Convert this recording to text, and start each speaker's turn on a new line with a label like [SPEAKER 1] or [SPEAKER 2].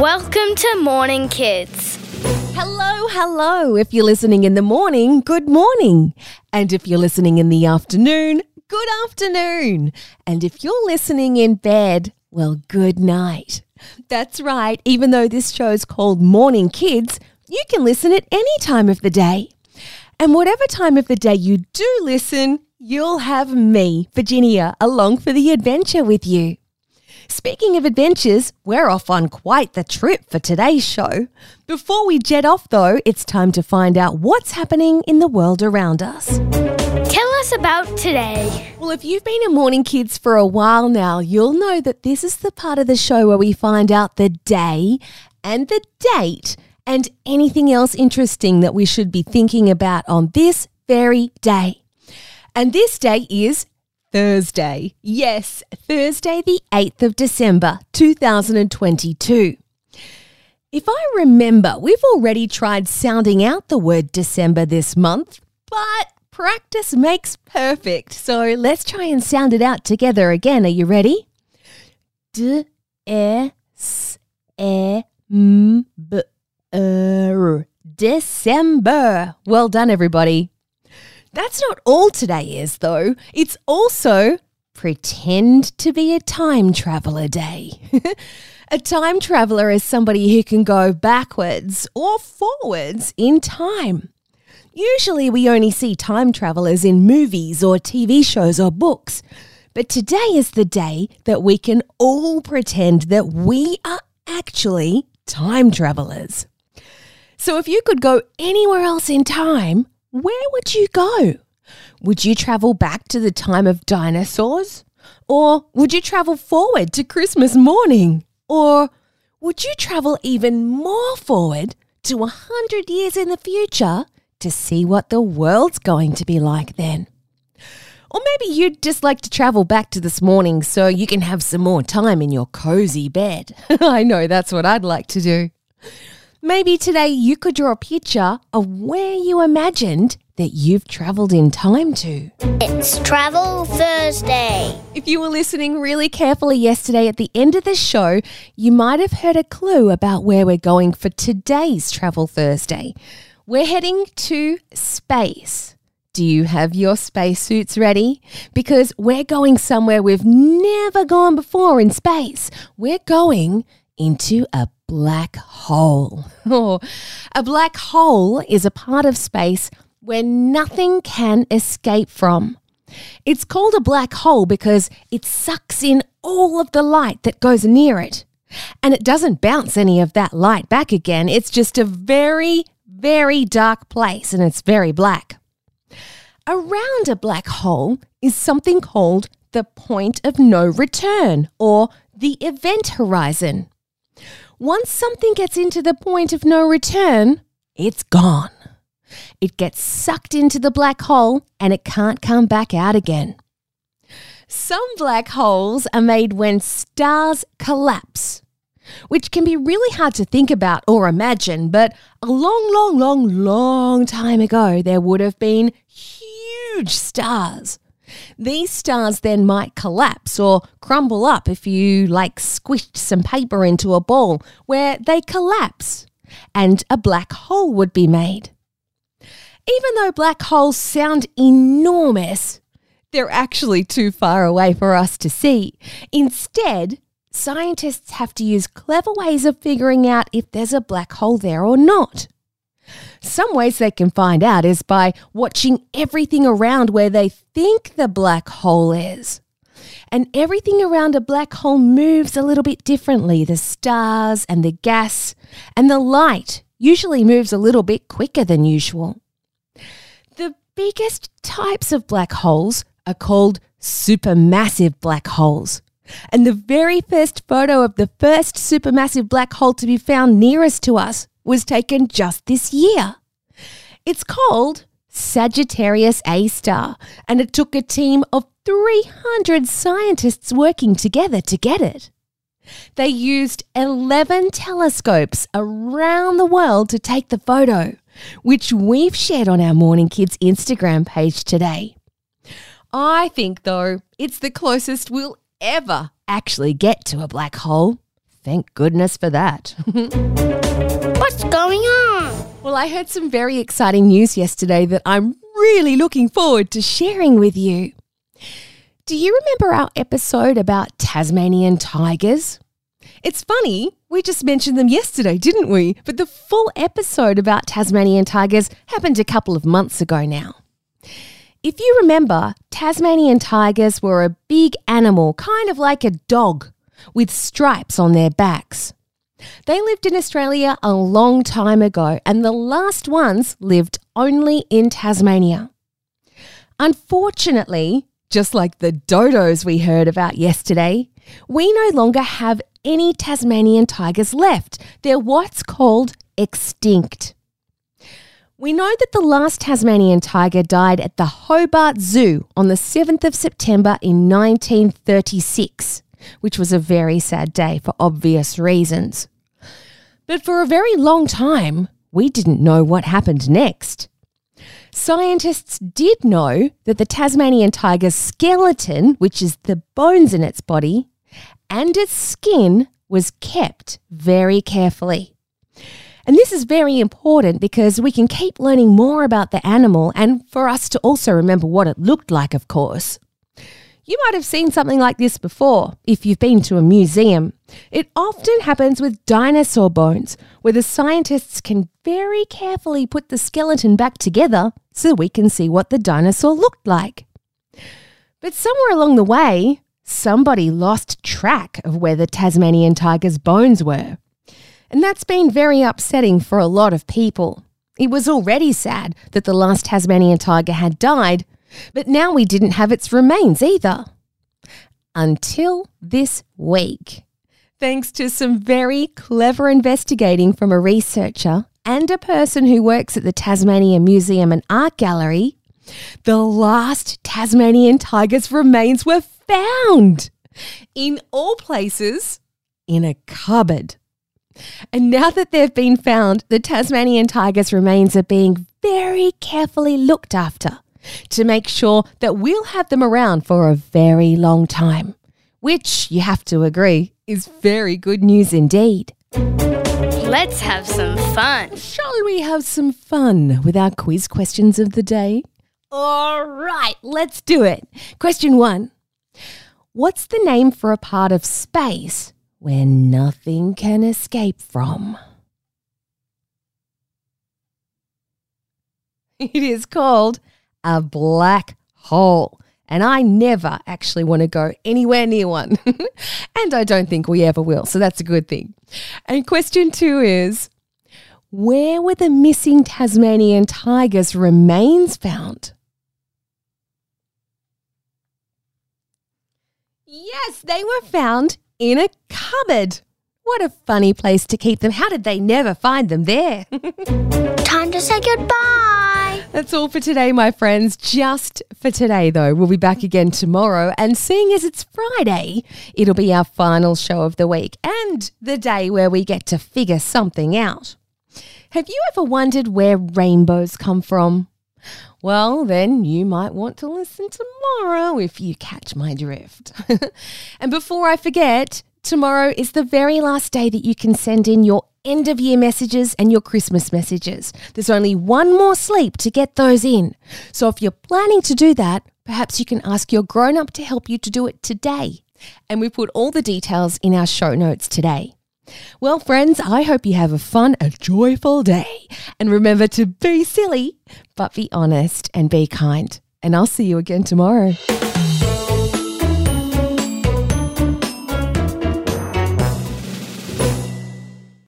[SPEAKER 1] Welcome to Morning Kids.
[SPEAKER 2] Hello, hello. If you're listening in the morning, good morning. And if you're listening in the afternoon, good afternoon. And if you're listening in bed, well, good night. That's right. Even though this show's called Morning Kids, you can listen at any time of the day. And whatever time of the day you do listen, you'll have me, Virginia, along for the adventure with you. Speaking of adventures, we're off on quite the trip for today's show. Before we jet off, though, it's time to find out what's happening in the world around us.
[SPEAKER 1] Tell us about today.
[SPEAKER 2] Well, if you've been a Morning Kids for a while now, you'll know that this is the part of the show where we find out the day and the date and anything else interesting that we should be thinking about on this very day. And this day is Thursday. Yes, Thursday, the 8th of December, 2022. If I remember, we've already tried sounding out the word December this month, but practice makes perfect. So let's try and sound it out together again. Are you ready? D E S E M B R. December. Well done, everybody. That's not all today is, though. It's also pretend to be a time traveler day. a time traveler is somebody who can go backwards or forwards in time. Usually, we only see time travelers in movies or TV shows or books. But today is the day that we can all pretend that we are actually time travelers. So, if you could go anywhere else in time, where would you go? Would you travel back to the time of dinosaurs? Or would you travel forward to Christmas morning? Or would you travel even more forward to a hundred years in the future to see what the world's going to be like then? Or maybe you'd just like to travel back to this morning so you can have some more time in your cozy bed. I know that's what I'd like to do. Maybe today you could draw a picture of where you imagined that you've travelled in time to.
[SPEAKER 1] It's Travel Thursday.
[SPEAKER 2] If you were listening really carefully yesterday at the end of the show, you might have heard a clue about where we're going for today's Travel Thursday. We're heading to space. Do you have your spacesuits ready? Because we're going somewhere we've never gone before in space. We're going into a black hole. A black hole is a part of space where nothing can escape from. It's called a black hole because it sucks in all of the light that goes near it. And it doesn't bounce any of that light back again. It's just a very, very dark place and it's very black. Around a black hole is something called the point of no return or the event horizon. Once something gets into the point of no return, it's gone. It gets sucked into the black hole and it can't come back out again. Some black holes are made when stars collapse, which can be really hard to think about or imagine, but a long, long, long, long time ago, there would have been huge stars these stars then might collapse or crumble up if you like squished some paper into a ball where they collapse and a black hole would be made. Even though black holes sound enormous, they're actually too far away for us to see. Instead, scientists have to use clever ways of figuring out if there's a black hole there or not. Some ways they can find out is by watching everything around where they think the black hole is. And everything around a black hole moves a little bit differently. The stars and the gas and the light usually moves a little bit quicker than usual. The biggest types of black holes are called supermassive black holes. And the very first photo of the first supermassive black hole to be found nearest to us was taken just this year. It's called Sagittarius A star, and it took a team of 300 scientists working together to get it. They used 11 telescopes around the world to take the photo, which we've shared on our Morning Kids Instagram page today. I think, though, it's the closest we'll ever actually get to a black hole. thank goodness for that.
[SPEAKER 1] What's going on?
[SPEAKER 2] Well, I heard some very exciting news yesterday that I'm really looking forward to sharing with you. Do you remember our episode about Tasmanian tigers? It's funny, we just mentioned them yesterday, didn't we? But the full episode about Tasmanian tigers happened a couple of months ago now. If you remember, Tasmanian tigers were a big animal, kind of like a dog, with stripes on their backs. They lived in Australia a long time ago, and the last ones lived only in Tasmania. Unfortunately, just like the dodos we heard about yesterday, we no longer have any Tasmanian tigers left. They're what's called extinct. We know that the last Tasmanian tiger died at the Hobart Zoo on the 7th of September in 1936, which was a very sad day for obvious reasons. But for a very long time, we didn't know what happened next. Scientists did know that the Tasmanian tiger's skeleton, which is the bones in its body, and its skin was kept very carefully. And this is very important because we can keep learning more about the animal and for us to also remember what it looked like, of course. You might have seen something like this before if you've been to a museum. It often happens with dinosaur bones, where the scientists can very carefully put the skeleton back together so we can see what the dinosaur looked like. But somewhere along the way, somebody lost track of where the Tasmanian tiger's bones were. And that's been very upsetting for a lot of people. It was already sad that the last Tasmanian tiger had died, but now we didn't have its remains either. Until this week. Thanks to some very clever investigating from a researcher and a person who works at the Tasmania Museum and Art Gallery, the last Tasmanian tiger's remains were found. In all places, in a cupboard. And now that they've been found, the Tasmanian tiger's remains are being very carefully looked after to make sure that we'll have them around for a very long time, which you have to agree is very good news indeed.
[SPEAKER 1] Let's have some fun.
[SPEAKER 2] Shall we have some fun with our quiz questions of the day? All right, let's do it. Question one What's the name for a part of space where nothing can escape from? It is called a black hole. And I never actually want to go anywhere near one. and I don't think we ever will. So that's a good thing. And question two is Where were the missing Tasmanian tigers' remains found? Yes, they were found in a cupboard. What a funny place to keep them. How did they never find them there?
[SPEAKER 1] Time to say goodbye.
[SPEAKER 2] That's all for today, my friends. Just for today, though. We'll be back again tomorrow. And seeing as it's Friday, it'll be our final show of the week and the day where we get to figure something out. Have you ever wondered where rainbows come from? Well, then you might want to listen tomorrow if you catch my drift. and before I forget, tomorrow is the very last day that you can send in your end of year messages and your Christmas messages. There's only one more sleep to get those in. So if you're planning to do that, perhaps you can ask your grown up to help you to do it today. And we put all the details in our show notes today. Well, friends, I hope you have a fun, a joyful day. And remember to be silly, but be honest and be kind. And I'll see you again tomorrow.